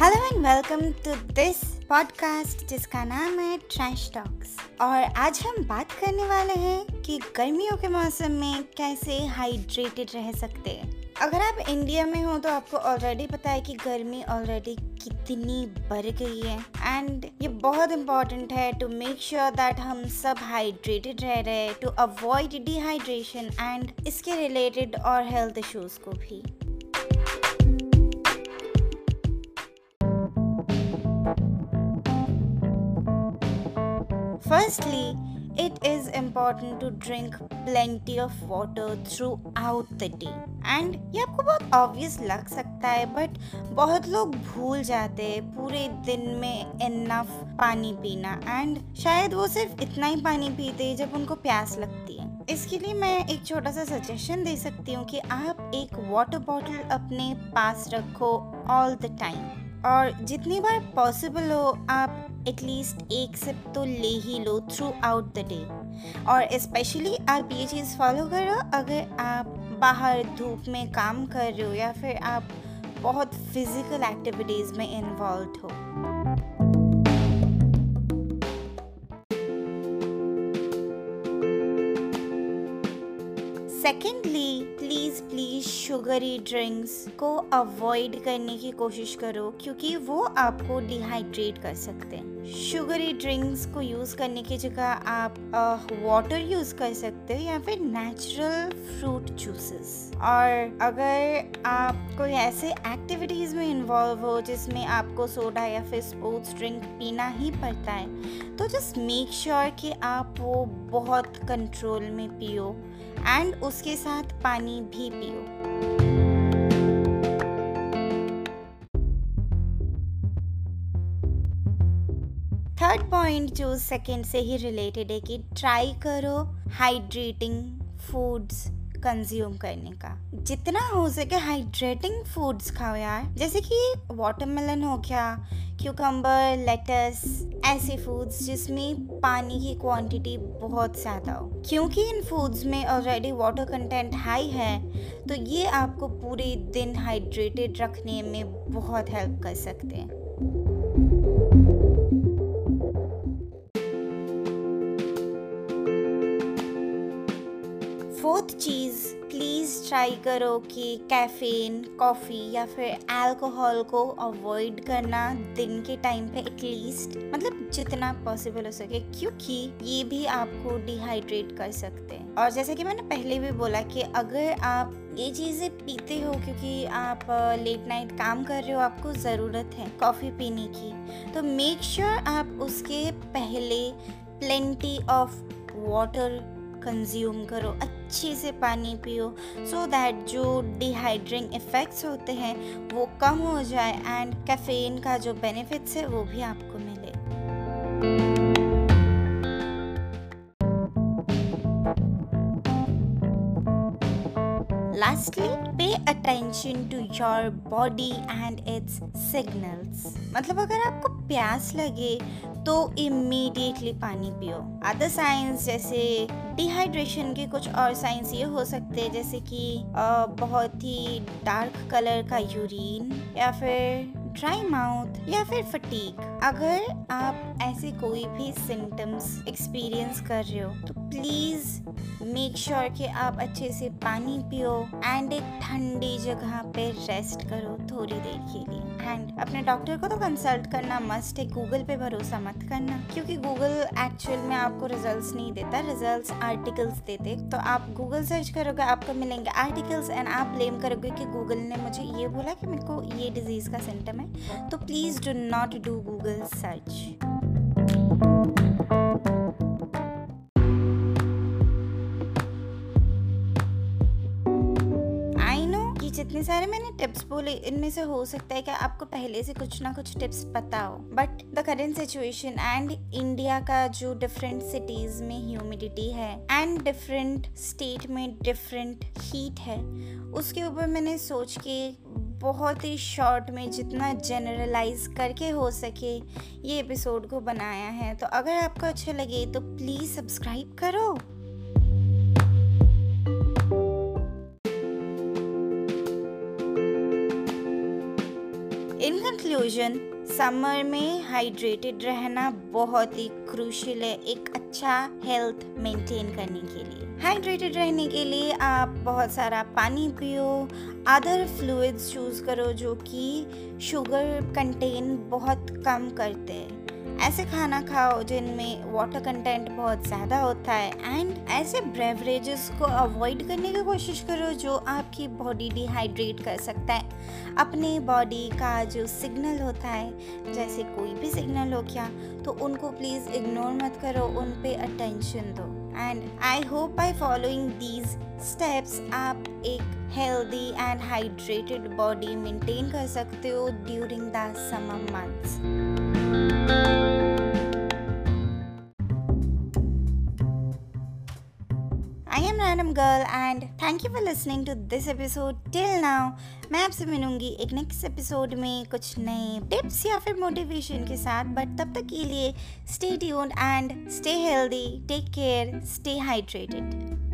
Hello and welcome to this podcast जिसका नाम है ट्रैश टॉक्स और आज हम बात करने वाले हैं कि गर्मियों के मौसम में कैसे हाइड्रेटेड रह सकते हैं। अगर आप इंडिया में हो तो आपको ऑलरेडी पता है कि गर्मी ऑलरेडी कितनी बढ़ गई है। एंड ये बहुत इंपॉर्टेंट है टू मेक श्योर दैट हम सब हाइड्रेटेड रह रहे टू अवॉइड डिहाइड्रेशन एंड इसके रिलेटेड और हेल्थ इश्यूज़ को भी। Firstly, it is important to drink plenty of water throughout the day. And ये आपको बहुत ऑब्वियस लग सकता है बट बहुत लोग भूल जाते हैं पूरे दिन में इनफ पानी पीना। एंड शायद वो सिर्फ़ इतना ही पानी पीते हैं जब उनको प्यास लगती है। इसके लिए मैं एक छोटा सा सजेशन दे सकती हूँ कि आप एक वाटर बॉटल अपने पास रखो ऑल द टाइम और जितनी बार पॉसिबल हो, आप एटलीस्ट एक सिप तो ले ही लो थ्रू आउट द डे और स्पेशली आप ये चीज़ फॉलो करो, अगर आप बाहर धूप में काम कर रहे हो या फिर आप बहुत फ़िज़िकल एक्टिविटीज़ में इन्वॉल्व हो। Secondly please please sugary drinks को अवॉइड करने की कोशिश करो, क्योंकि वो आपको डिहाइड्रेट कर सकते हैं। शुगरी ड्रिंक्स को यूज़ करने की जगह आप वाटर यूज़ कर सकते हो या फिर नेचुरल फ्रूट जूसेस और अगर आप कोई ऐसे एक्टिविटीज़ में इन्वॉल्व हो जिसमें आपको सोडा या फिर स्पोर्ट्स ड्रिंक पीना ही पड़ता है तो जस्ट मेक श्योर कि आप वो बहुत कंट्रोल में पियो। एंड उसके साथ पानी भी पियो। थर्ड पॉइंट जो सेकेंड से ही रिलेटेड है कि ट्राई करो हाइड्रेटिंग फूड्स कंज्यूम करने का। जितना हो सके हाइड्रेटिंग फूड्स खाओ यार। जैसे कि वाटरमेलन हो गया क्यूकम्बर लेटस ऐसे फूड्स जिसमें पानी की क्वांटिटी बहुत ज़्यादा हो। क्योंकि इन फूड्स में ऑलरेडी वाटर कंटेंट हाई है तो ये आपको पूरे दिन हाइड्रेटेड रखने में बहुत हेल्प कर सकते हैं। चीज़ प्लीज़ ट्राई करो कि कैफ़ीन कॉफ़ी या फिर अल्कोहल को अवॉइड करना दिन के टाइम पे एटलीस्ट मतलब जितना पॉसिबल हो सके, क्योंकि ये भी आपको डिहाइड्रेट कर सकते हैं। और जैसे कि मैंने पहले भी बोला कि अगर आप ये चीज़ें पीते हो क्योंकि आप लेट नाइट काम कर रहे हो, आपको ज़रूरत है कॉफ़ी पीने की तो मेक श्योर sure आप उसके पहले प्लेंटी ऑफ़ वाटर कंज्यूम करो अच्छे से पानी पियो सो दैट जो डिहाइड्रिंग इफ़ेक्ट्स होते हैं वो कम हो जाए एंड कैफेन का जो बेनिफिट्स है वो भी आपको मिले Lastly, pay attention to your body and its signals. मतलब अगर आपको प्यास लगे तो इमीडिएटली पानी पियो। अदर साइंस जैसे डिहाइड्रेशन के कुछ और साइंस ये हो सकते हैं, जैसे कि बहुत ही डार्क कलर का यूरिन या फिर ड्राई माउथ या फिर फटीक अगर आप ऐसे कोई भी सिम्टम्स एक्सपीरियंस कर रहे हो तो प्लीज़ मेक श्योर कि आप अच्छे से पानी पियो एंड एक ठंडी जगह पे रेस्ट करो थोड़ी देर के लिए। एंड अपने डॉक्टर को तो कंसल्ट करना मस्ट है गूगल पे भरोसा मत करना। क्योंकि गूगल एक्चुअल में आपको रिजल्ट्स नहीं देता। रिजल्ट्स आर्टिकल्स देते। तो आप गूगल सर्च करोगे, आपको मिलेंगे आर्टिकल्स एंड आप ब्लेम करोगे कि गूगल ने मुझे ये बोला कि मेरे को ये डिज़ीज़ का सिम्टम है। तो please do not do Google search जितने सारे मैंने टिप्स बोले, इनमें से हो सकता है कि आपको पहले से कुछ ना कुछ टिप्स पता हो। But the current situation and India का जो डिफरेंट सिटीज़ में ह्यूमिडिटी है एंड डिफरेंट स्टेट में डिफरेंट हीट है, उसके ऊपर मैंने सोच के बहुत ही शॉर्ट में जितना जनरलाइज करके हो सके ये एपिसोड को बनाया है। तो अगर आपको अच्छा लगे तो प्लीज़ सब्सक्राइब करो। कंक्लूजन समर में हाइड्रेटेड रहना बहुत ही क्रूशियल है एक अच्छा हेल्थ मेंटेन करने के लिए। हाइड्रेटेड रहने के लिए आप बहुत सारा पानी पियो अदर फ्लूइड्स चूज़ करो जो कि शुगर कंटेन बहुत कम करते हैं। ऐसे खाना खाओ जिनमें वाटर कंटेंट बहुत ज़्यादा होता है एंड ऐसे ब्रेवरेजेस को अवॉइड करने की कोशिश करो जो आपकी बॉडी डिहाइड्रेट कर सकता है। अपने बॉडी का जो सिग्नल होता है, जैसे कोई भी सिग्नल हो क्या तो उनको प्लीज़ इग्नोर मत करो, उन पे अटेंशन दो। And I hope by following these steps आप एक healthy and hydrated body maintain कर सकते हो during the summer months random girl and thank you for listening to this episode till now मैं आपसे मिलूँगी एक नेक्स्ट एपिसोड में कुछ नए टिप्स या फिर मोटिवेशन के साथ बट तब तक के लिए stay tuned and stay healthy take care stay hydrated